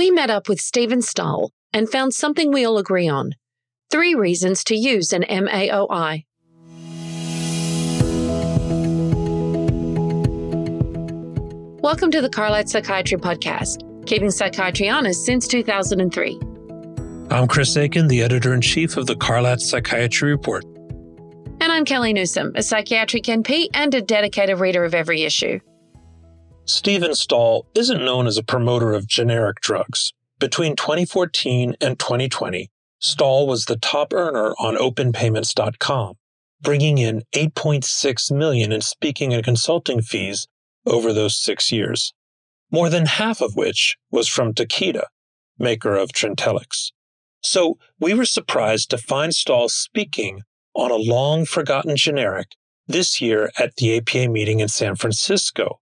We met up with Stephen Stahl and found something we all agree on three reasons to use an MAOI. Welcome to the Carlat Psychiatry Podcast, keeping psychiatry honest since 2003. I'm Chris Aiken, the editor in chief of the Carlat Psychiatry Report. And I'm Kellie Newsome, a psychiatric NP and a dedicated reader of every issue. Stephen Stahl isn't known as a promoter of generic drugs. Between 2014 and 2020, Stahl was the top earner on openpayments.com, bringing in 8.6 million in speaking and consulting fees over those 6 years. More than half of which was from Takeda, maker of Trintellix. So, we were surprised to find Stahl speaking on a long forgotten generic this year at the APA meeting in San Francisco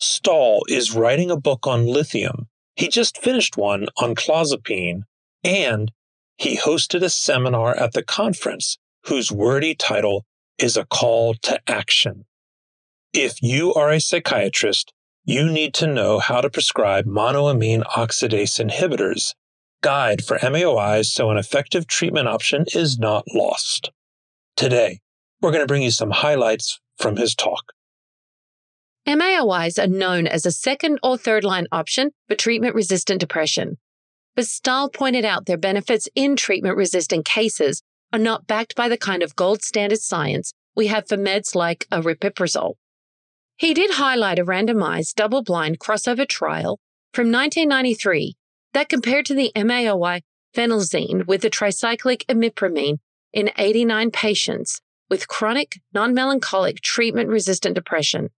Stahl is writing a book on lithium. He just finished one on clozapine, and he hosted a seminar at the conference whose wordy title is a call to action. If you are a psychiatrist, you need to know how to prescribe monoamine oxidase inhibitors. Guide for MAOIs so an effective treatment option is not lost. Today, we're going to bring you some highlights from his talk. MAOIs are known as a second or third line option for treatment resistant depression. But Stahl pointed out their benefits in treatment resistant cases are not backed by the kind of gold standard science we have for meds like aripiprazole. He did highlight a randomized double blind crossover trial from 1993 that compared to the MAOI phenelzine with the tricyclic imipramine in 89 patients with chronic non melancholic treatment resistant depression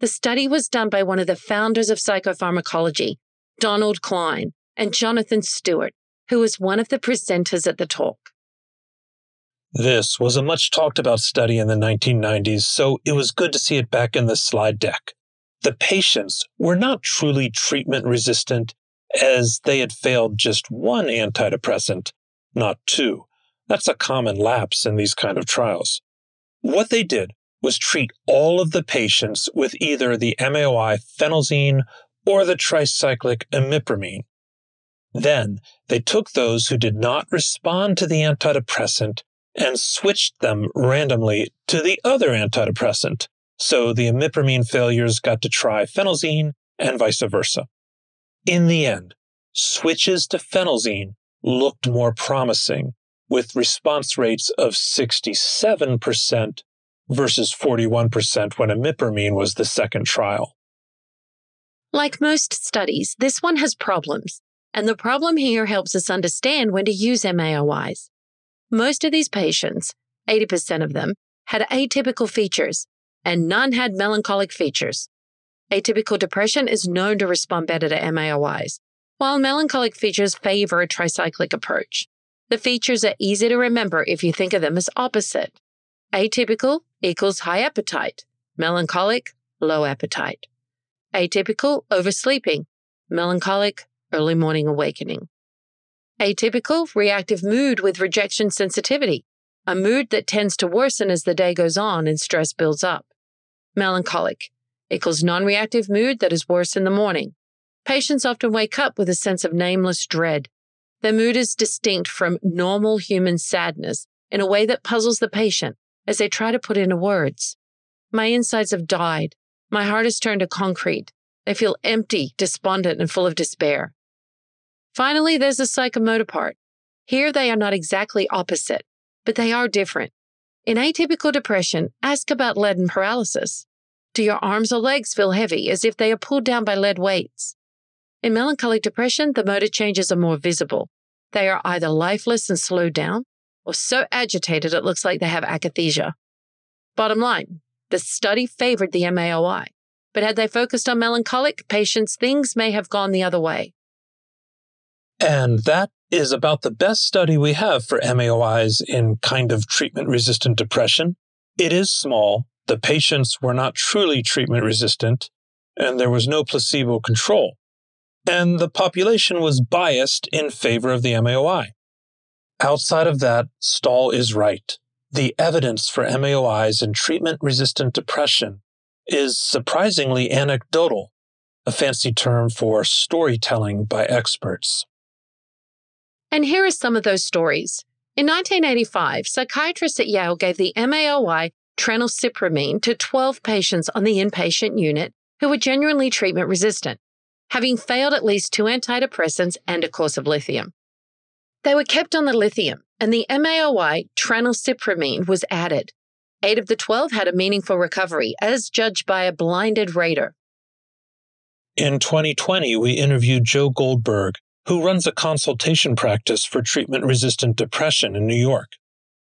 the study was done by one of the founders of psychopharmacology, Donald Klein, and Jonathan Stewart, who was one of the presenters at the talk. This was a much talked about study in the 1990s, so it was good to see it back in the slide deck. The patients were not truly treatment resistant as they had failed just one antidepressant, not two. That's a common lapse in these kind of trials. What they did was treat all of the patients with either the MAOI phenelzine or the tricyclic imipramine. Then they took those who did not respond to the antidepressant and switched them randomly to the other antidepressant. So the imipramine failures got to try phenelzine and vice versa. In the end, switches to phenelzine looked more promising with response rates of 67% versus 41% when imipramine was the second trial. Like most studies, this one has problems, and the problem here helps us understand when to use MAOIs. Most of these patients, 80% of them, had atypical features, and none had melancholic features. Atypical depression is known to respond better to MAOIs, while melancholic features favor a tricyclic approach. The features are easy to remember if you think of them as opposite. Atypical equals high appetite, melancholic, low appetite. Atypical, oversleeping, melancholic, early morning awakening. Atypical, reactive mood with rejection sensitivity, a mood that tends to worsen as the day goes on and stress builds up. Melancholic equals non reactive mood that is worse in the morning. Patients often wake up with a sense of nameless dread. Their mood is distinct from normal human sadness in a way that puzzles the patient as they try to put into words. My insides have died. My heart has turned to concrete. I feel empty, despondent, and full of despair. Finally, there's the psychomotor part. Here they are not exactly opposite, but they are different. In atypical depression, ask about lead and paralysis. Do your arms or legs feel heavy as if they are pulled down by lead weights? In melancholic depression, the motor changes are more visible. They are either lifeless and slowed down, or so agitated it looks like they have akathisia. Bottom line, the study favored the MAOI, but had they focused on melancholic patients, things may have gone the other way. And that is about the best study we have for MAOIs in kind of treatment resistant depression. It is small, the patients were not truly treatment resistant, and there was no placebo control. And the population was biased in favor of the MAOI. Outside of that, Stahl is right. The evidence for MAOIs in treatment resistant depression is surprisingly anecdotal. a fancy term for storytelling by experts. And here are some of those stories. In 1985, psychiatrists at Yale gave the MAOI tranylcypromine to 12 patients on the inpatient unit who were genuinely treatment resistant, having failed at least two antidepressants and a course of lithium. They were kept on the lithium, and the MAOI tranylcypromine was added. Eight of the 12 had a meaningful recovery, as judged by a blinded rater. In 2020, we interviewed Joe Goldberg, who runs a consultation practice for treatment resistant depression in New York.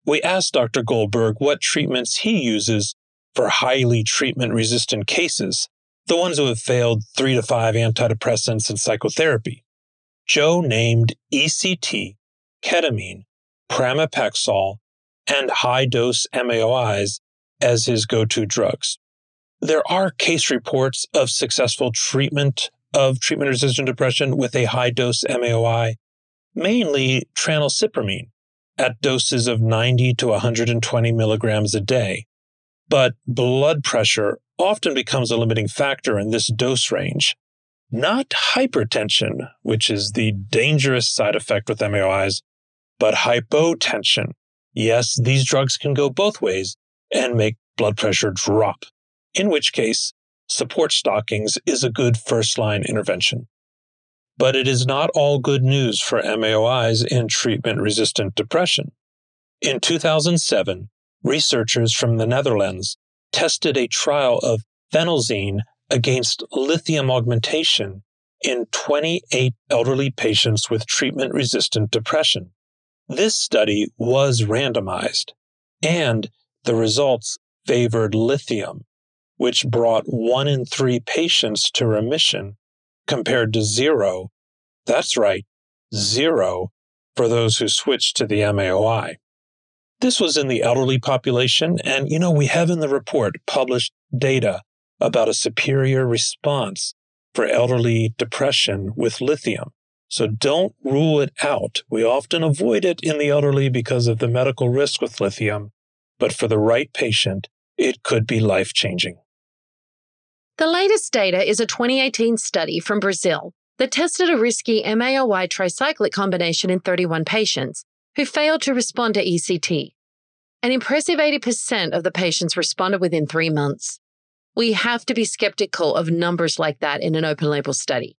We asked Dr. Goldberg what treatments he uses for highly treatment resistant cases, the ones who have failed three to five antidepressants and psychotherapy. Joe named ECT, ketamine, pramipexole, and high dose MAOIs as his go to drugs. There are case reports of successful treatment of treatment resistant depression with a high dose MAOI, mainly tranylcypromine at doses of 90 to 120 milligrams a day. But blood pressure often becomes a limiting factor in this dose range. Not hypertension, which is the dangerous side effect with MAOIs, but hypotension, Yes, these drugs can go both ways and make blood pressure drop, in which case, support stockings is a good first line intervention. But it is not all good news for MAOIs in treatment resistant depression. In 2007, researchers from the Netherlands tested a trial of phenelzine against lithium augmentation in 28 elderly patients with treatment resistant depression. This study was randomized, and the results favored lithium, which brought one in three patients to remission compared to zero. That's right, zero for those who switched to the MAOI. This was in the elderly population, and you know, we have in the report published data about a superior response for elderly depression with lithium. So don't rule it out. We often avoid it in the elderly because of the medical risk with lithium, but for the right patient, it could be life changing. The latest data is a 2018 study from Brazil that tested a risky MAOI tricyclic combination in 31 patients who failed to respond to ECT. An impressive 80% of the patients responded within three months. We have to be skeptical of numbers like that in an open label study.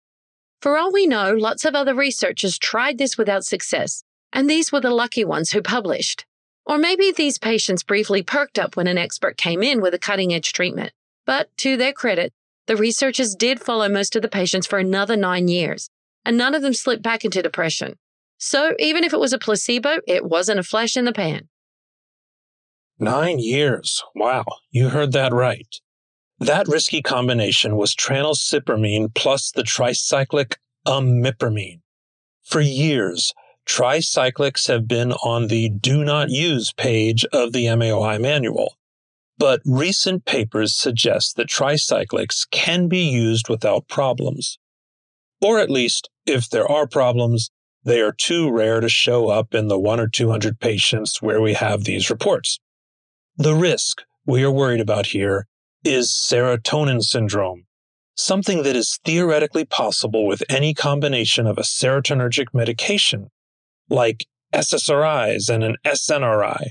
For all we know, lots of other researchers tried this without success, and these were the lucky ones who published. Or maybe these patients briefly perked up when an expert came in with a cutting edge treatment. But to their credit, the researchers did follow most of the patients for another nine years, and none of them slipped back into depression. So even if it was a placebo, it wasn't a flash in the pan. Nine years. Wow, you heard that right. That risky combination was tranylcypromine plus the tricyclic imipramine. For years, tricyclics have been on the do not use page of the MAOI manual, but recent papers suggest that tricyclics can be used without problems. Or at least, if there are problems, they are too rare to show up in the one or 200 patients where we have these reports. The risk we are worried about here is serotonin syndrome, something that is theoretically possible with any combination of a serotonergic medication, like SSRIs and an SNRI.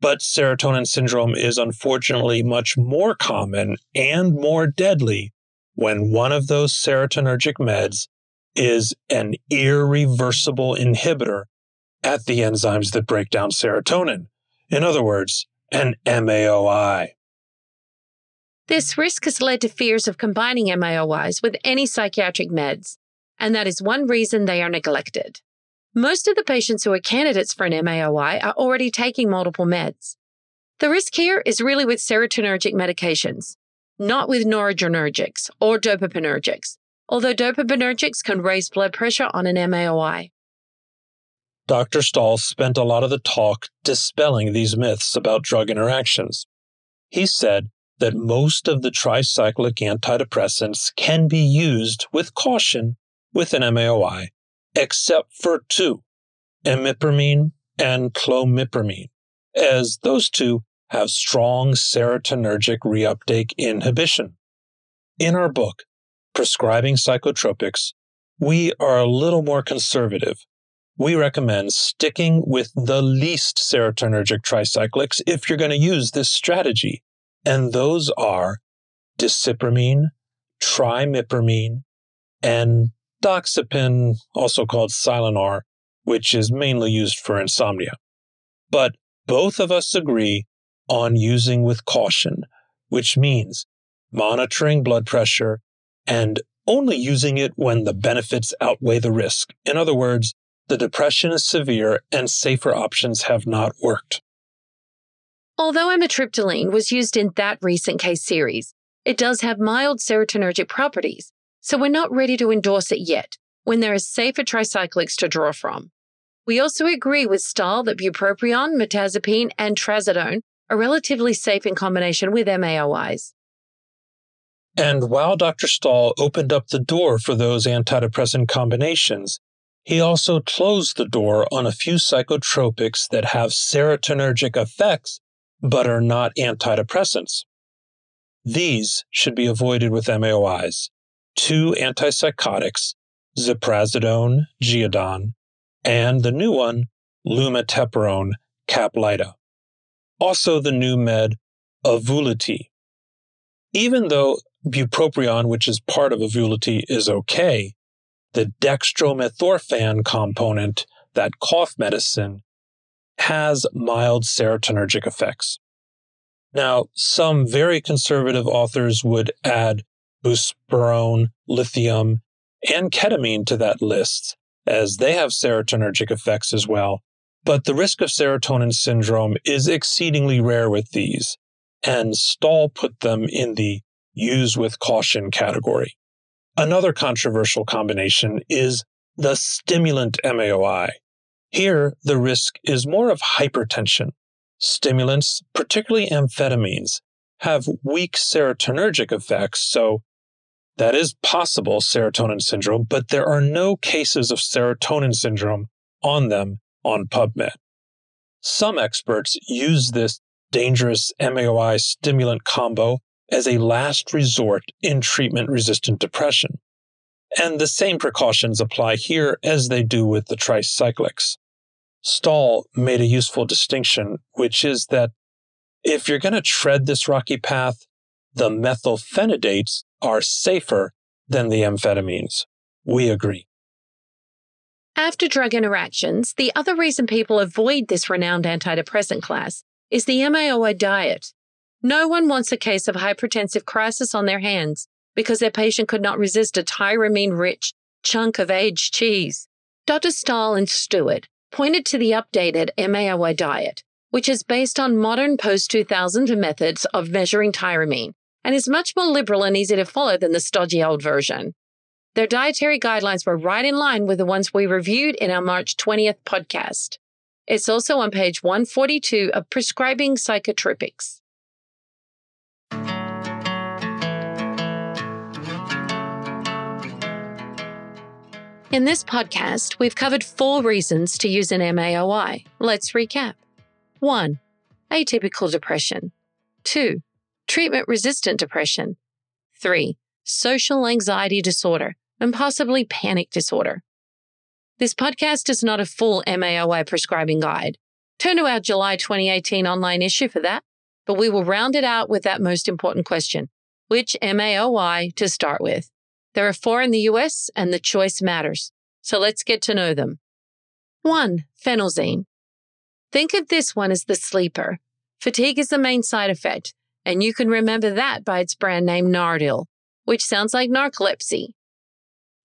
But serotonin syndrome is unfortunately much more common and more deadly when one of those serotonergic meds is an irreversible inhibitor at the enzymes that break down serotonin. In other words, an MAOI. This risk has led to fears of combining MAOIs with any psychiatric meds, and that is one reason they are neglected. Most of the patients who are candidates for an MAOI are already taking multiple meds. The risk here is really with serotonergic medications, not with noradrenergics or dopaminergics, although dopaminergics can raise blood pressure on an MAOI. Dr. Stahl spent a lot of the talk dispelling these myths about drug interactions. He said that most of the tricyclic antidepressants can be used with caution with an MAOI, except for two, imipramine and clomipramine, as those two have strong serotonergic reuptake inhibition. In our book, prescribing psychotropics, we are a little more conservative. We recommend sticking with the least serotonergic tricyclics if you're going to use this strategy. And those are desipramine, trimipramine, and doxepin, also called Silenor, which is mainly used for insomnia. But both of us agree on using with caution, which means monitoring blood pressure and only using it when the benefits outweigh the risk. In other words, the depression is severe and safer options have not worked. Although amitriptyline was used in that recent case series, it does have mild serotonergic properties, so we're not ready to endorse it yet when there are safer tricyclics to draw from. We also agree with Stahl that bupropion, mirtazapine, and trazodone are relatively safe in combination with MAOIs. And while Dr. Stahl opened up the door for those antidepressant combinations, he also closed the door on a few psychotropics that have serotonergic effects but are not antidepressants. These should be avoided with MAOIs. Two antipsychotics, ziprasidone, geodon, and the new one, lumateperone, Caplyta. Also the new med, Auvelity. Even though bupropion, which is part of Auvelity, is okay, the dextromethorphan component, that cough medicine, has mild serotonergic effects. Now, some very conservative authors would add buspirone, lithium, and ketamine to that list, as they have serotonergic effects as well. But the risk of serotonin syndrome is exceedingly rare with these, and Stahl put them in the use with caution category. Another controversial combination is the stimulant MAOI. Here, the risk is more of hypertension. Stimulants, particularly amphetamines, have weak serotonergic effects, so that is possible serotonin syndrome, but there are no cases of serotonin syndrome on them on PubMed. Some experts use this dangerous MAOI stimulant combo as a last resort in treatment resistant depression. And the same precautions apply here as they do with the tricyclics. Stahl made a useful distinction, which is that if you're going to tread this rocky path, the methylphenidates are safer than the amphetamines. We agree. After drug interactions, the other reason people avoid this renowned antidepressant class is the MAOI diet. No one wants a case of hypertensive crisis on their hands because their patient could not resist a tyramine rich chunk of aged cheese. Dr. Stahl and Stewart pointed to the updated MAOI diet, which is based on modern post 2000 methods of measuring tyramine and is much more liberal and easy to follow than the stodgy old version. Their dietary guidelines were right in line with the ones we reviewed in our March 20th podcast. It's also on page 142 of Prescribing Psychotropics. In this podcast, we've covered four reasons to use an MAOI. Let's recap. 1. Atypical depression. 2. Treatment resistant depression. 3. Social anxiety disorder and possibly panic disorder. This podcast is not a full MAOI prescribing guide. Turn to our July 2018 online issue for that, but we will round it out with that most important question which MAOI to start with? There are four in the US, and the choice matters. So let's get to know them. One, phenelzine. Think of this one as the sleeper. Fatigue is the main side effect, and you can remember that by its brand name Nardil, which sounds like narcolepsy.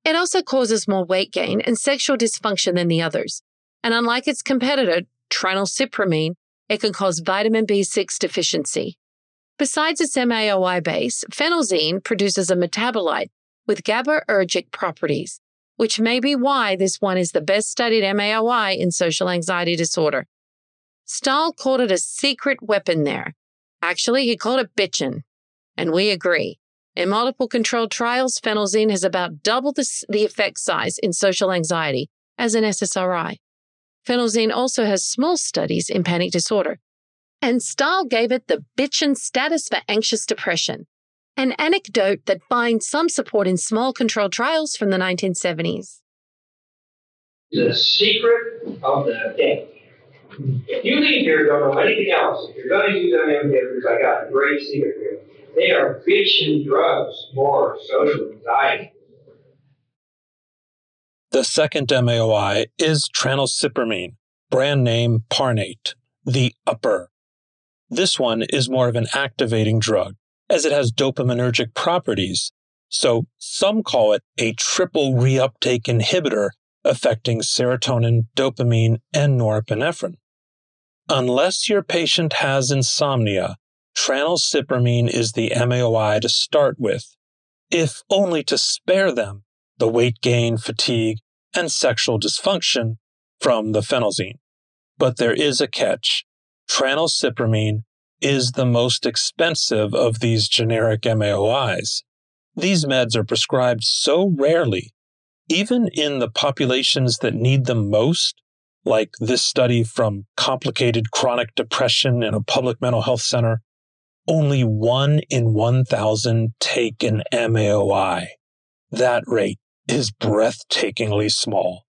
It also causes more weight gain and sexual dysfunction than the others. And unlike its competitor, tranylcypromine, it can cause vitamin B6 deficiency. Besides its MAOI base, phenelzine produces a metabolite with GABAergic properties, which may be why this one is the best studied MAOI in social anxiety disorder. Stahl called it a secret weapon there. Actually, he called it bitchin', and we agree. In multiple controlled trials, phenelzine has about double the, the effect size in social anxiety as an SSRI. Phenelzine also has small studies in panic disorder. And Stahl gave it the bitchin' status for anxious depression. An anecdote that finds some support in small controlled trials from the 1970s. The secret of the day. If you leave here don't know anything else, if you're going to use them inhibitors, I got a great secret here. They are bitching drugs for social anxiety. The second MAOI is tranylcypromine, brand name Parnate, the upper. This one is more of an activating drug, as it has dopaminergic properties, so some call it a triple reuptake inhibitor affecting serotonin, dopamine, and norepinephrine. Unless your patient has insomnia, tranylcypromine is the MAOI to start with, if only to spare them the weight gain, fatigue, and sexual dysfunction from the phenelzine. But there is a catch. Tranylcypromine is the most expensive of these generic MAOIs. These meds are prescribed so rarely, even in the populations that need them most, like this study from complicated chronic depression in a public mental health center, only one in 1,000 take an MAOI. That rate is breathtakingly small.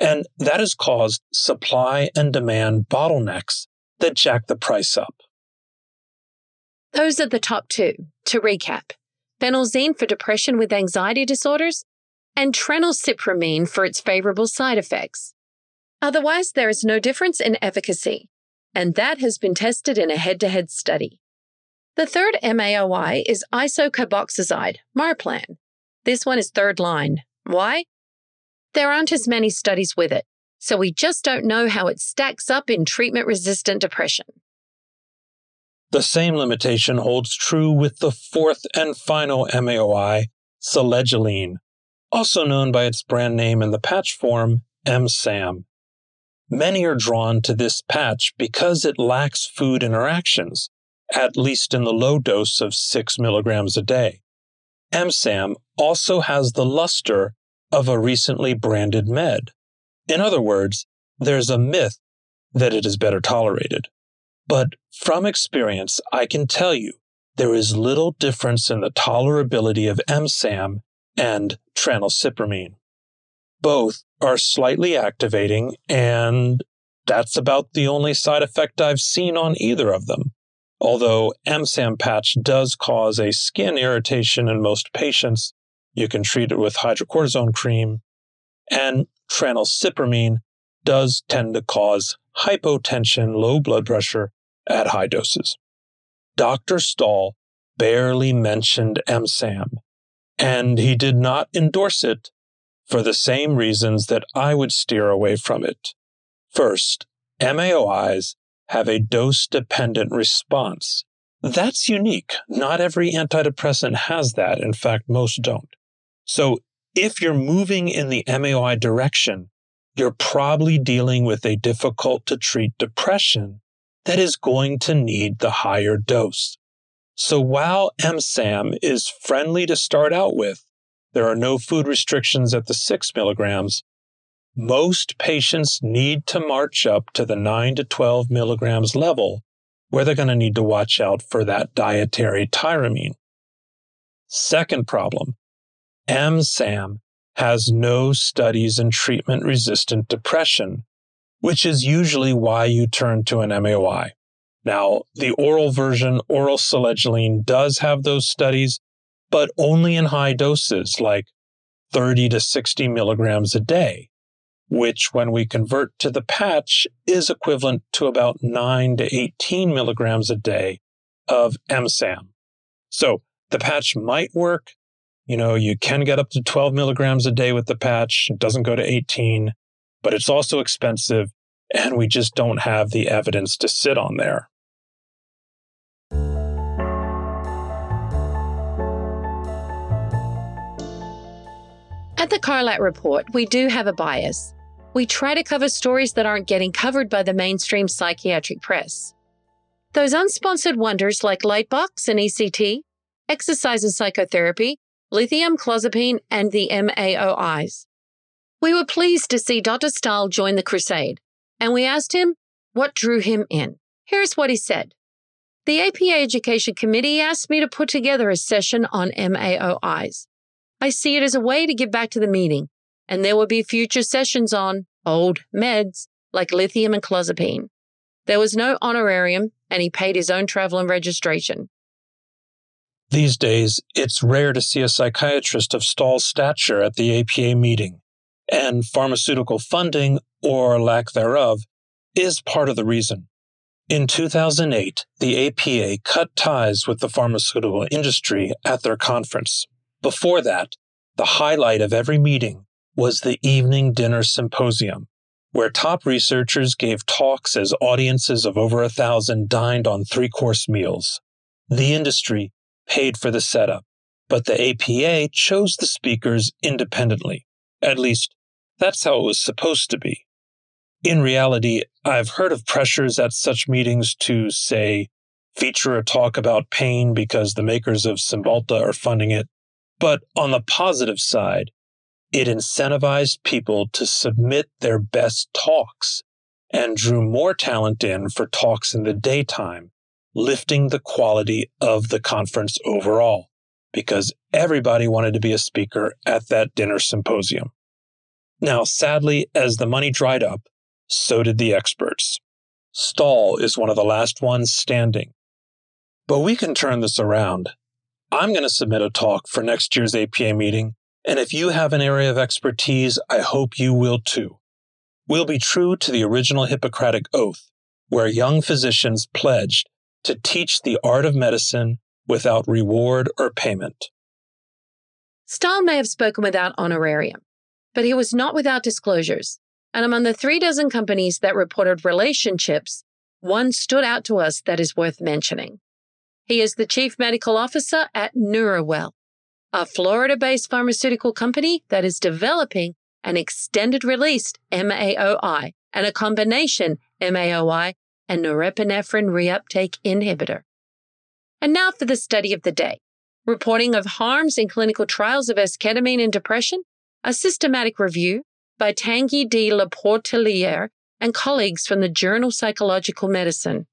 And that has caused supply and demand bottlenecks that jack the price up. Those are the top two. To recap phenelzine for depression with anxiety disorders, and tranylcypromine for its favorable side effects. Otherwise, there is no difference in efficacy, and that has been tested in a head to head study. The third MAOI is isocarboxazid, Marplan. This one is third line. Why? There aren't as many studies with it, so we just don't know how it stacks up in treatment resistant depression. The same limitation holds true with the fourth and final MAOI, selegiline, also known by its brand name in the patch form, EMSAM. Many are drawn to this patch because it lacks food interactions, at least in the low dose of 6 milligrams a day. EMSAM also has the luster of a recently branded med. In other words, there's a myth that it is better tolerated. But from experience, I can tell you there is little difference in the tolerability of EMSAM and tranylcypromine. Both are slightly activating, and that's about the only side effect I've seen on either of them. Although EMSAM patch does cause a skin irritation in most patients, you can treat it with hydrocortisone cream. And tranylcypromine does tend to cause hypotension, low blood pressure at high doses. Dr. Stahl barely mentioned EMSAM, and he did not endorse it for the same reasons that I would steer away from it. First, MAOIs have a dose dependent response. That's unique. Not every antidepressant has that. In fact, most don't. So if you're moving in the MAOI direction, you're probably dealing with a difficult to treat depression that is going to need the higher dose. So while EMSAM is friendly to start out with, there are no food restrictions at the 6 milligrams. Most patients need to march up to the 9 to 12 milligrams level where they're going to need to watch out for that dietary tyramine. Second problem EMSAM has no studies in treatment resistant depression, which is usually why you turn to an MAOI. Now, the oral version, oral selegiline, does have those studies, but only in high doses, like 30 to 60 milligrams a day, which, when we convert to the patch, is equivalent to about 9 to 18 milligrams a day of EMSAM. So the patch might work, you know, you can get up to 12 milligrams a day with the patch. It doesn't go to 18, but it's also expensive. And we just don't have the evidence to sit on there. At the Carlat Report, we do have a bias. We try to cover stories that aren't getting covered by the mainstream psychiatric press. Those unsponsored wonders like Lightbox and ECT, exercise and psychotherapy, lithium, clozapine, and the MAOIs. We were pleased to see Dr. Stahl join the crusade, and we asked him what drew him in. Here's what he said the APA Education Committee asked me to put together a session on MAOIs. I see it as a way to give back to the meeting, and there will be future sessions on old meds like lithium and clozapine. There was no honorarium, and he paid his own travel and registration. These days, it's rare to see a psychiatrist of Stahl's stature at the APA meeting, and pharmaceutical funding, or lack thereof, is part of the reason. In 2008, the APA cut ties with the pharmaceutical industry at their conference. Before that, the highlight of every meeting was the evening dinner symposium, where top researchers gave talks as audiences of over a thousand dined on three course meals. The industry paid for the setup, but the APA chose the speakers independently. At least, that's how it was supposed to be. In reality, I've heard of pressures at such meetings to, say, feature a talk about pain because the makers of Cymbalta are funding it. But on the positive side, it incentivized people to submit their best talks and drew more talent in for talks in the daytime, lifting the quality of the conference overall because everybody wanted to be a speaker at that dinner symposium. Now, sadly, as the money dried up, so did the experts. Stahl is one of the last ones standing. But we can turn this around. I'm going to submit a talk for next year's APA meeting, and if you have an area of expertise, I hope you will too. We'll be true to the original Hippocratic Oath, where young physicians pledged to teach the art of medicine without reward or payment. Stahl may have spoken without honorarium, but he was not without disclosures. And among the three dozen companies that reported relationships, one stood out to us that is worth mentioning. He is the chief medical officer at NeuraWell, a Florida based pharmaceutical company that is developing an extended release MAOI and a combination MAOI and norepinephrine reuptake inhibitor. And now for the study of the day. Reporting of harms in clinical trials of esketamine in depression, a systematic review by Tanguy de la Portelliere and colleagues from the Journal Psychological Medicine.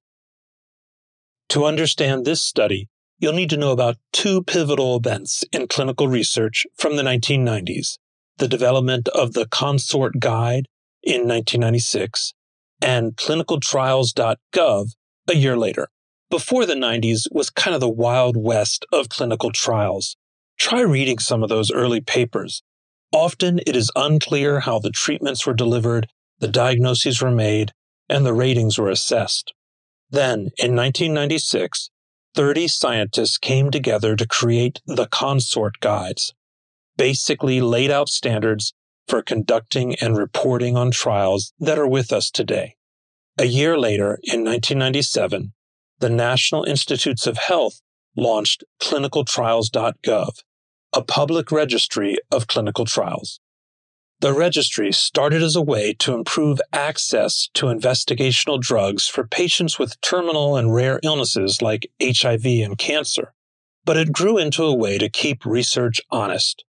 To understand this study, you'll need to know about two pivotal events in clinical research from the 1990s the development of the Consort Guide in 1996 and clinicaltrials.gov a year later. Before the 90s was kind of the wild west of clinical trials. Try reading some of those early papers Often it is unclear how the treatments were delivered, the diagnoses were made, and the ratings were assessed. Then, in 1996, 30 scientists came together to create the Consort Guides, basically laid out standards for conducting and reporting on trials that are with us today. A year later, in 1997, the National Institutes of Health launched clinicaltrials.gov, a public registry of clinical trials. The registry started as a way to improve access to investigational drugs for patients with terminal and rare illnesses like HIV and cancer, but it grew into a way to keep research honest.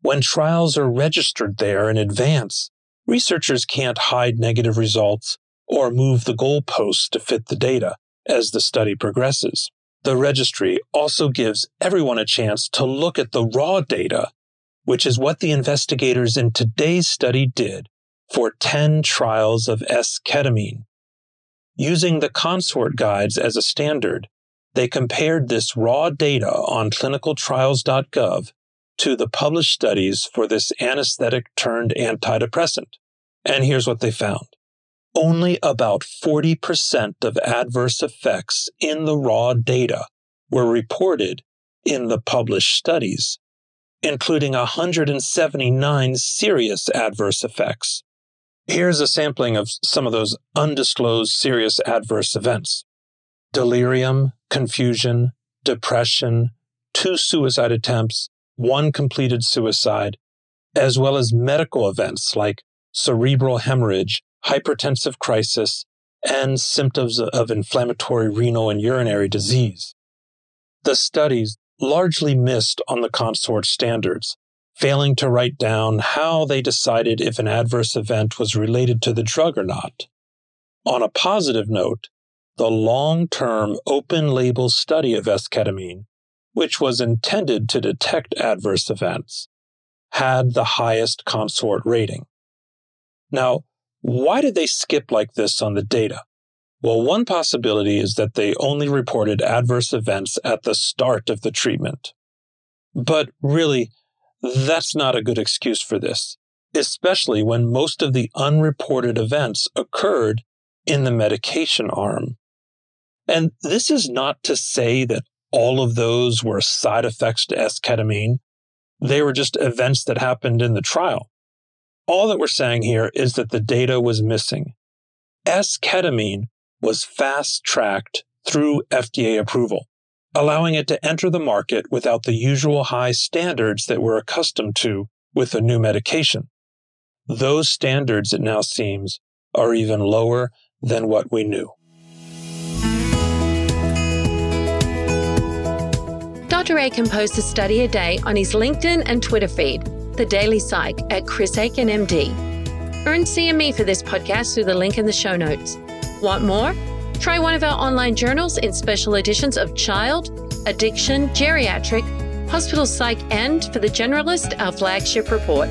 When trials are registered there in advance, researchers can't hide negative results or move the goalposts to fit the data as the study progresses. The registry also gives everyone a chance to look at the raw data, which is what the investigators in today's study did for 10 trials of S-ketamine. Using the consort guides as a standard, they compared this raw data on clinicaltrials.gov to the published studies for this anesthetic turned antidepressant. And here's what they found only about 40% of adverse effects in the raw data were reported in the published studies, including 179 serious adverse effects. Here's a sampling of some of those undisclosed serious adverse events delirium, confusion, depression, two suicide attempts, one completed suicide, as well as medical events like cerebral hemorrhage hypertensive crisis, and symptoms of inflammatory renal and urinary disease. The studies largely missed on the consort standards, failing to write down how they decided if an adverse event was related to the drug or not. On a positive note, the long term open label study of esketamine, which was intended to detect adverse events, had the highest consort rating. Now, why did they skip like this on the data? Well, one possibility is that they only reported adverse events at the start of the treatment. But really, that's not a good excuse for this, especially when most of the unreported events occurred in the medication arm. And this is not to say that all of those were side effects to esketamine. They were just events that happened in the trial. All that we're saying here is that the data was missing. Esketamine was fast tracked through FDA approval, allowing it to enter the market without the usual high standards that we're accustomed to with a new medication. Those standards, it now seems, are even lower than what we knew. Dr. Aiken posts a study a day on his LinkedIn and Twitter feed, The Daily Psych at Chris Aiken MD. Earn CME for this podcast through the link in the show notes. Want more? Try one of our online journals in special editions of Child, Addiction, Geriatric, Hospital Psych, and for the generalist, our flagship report.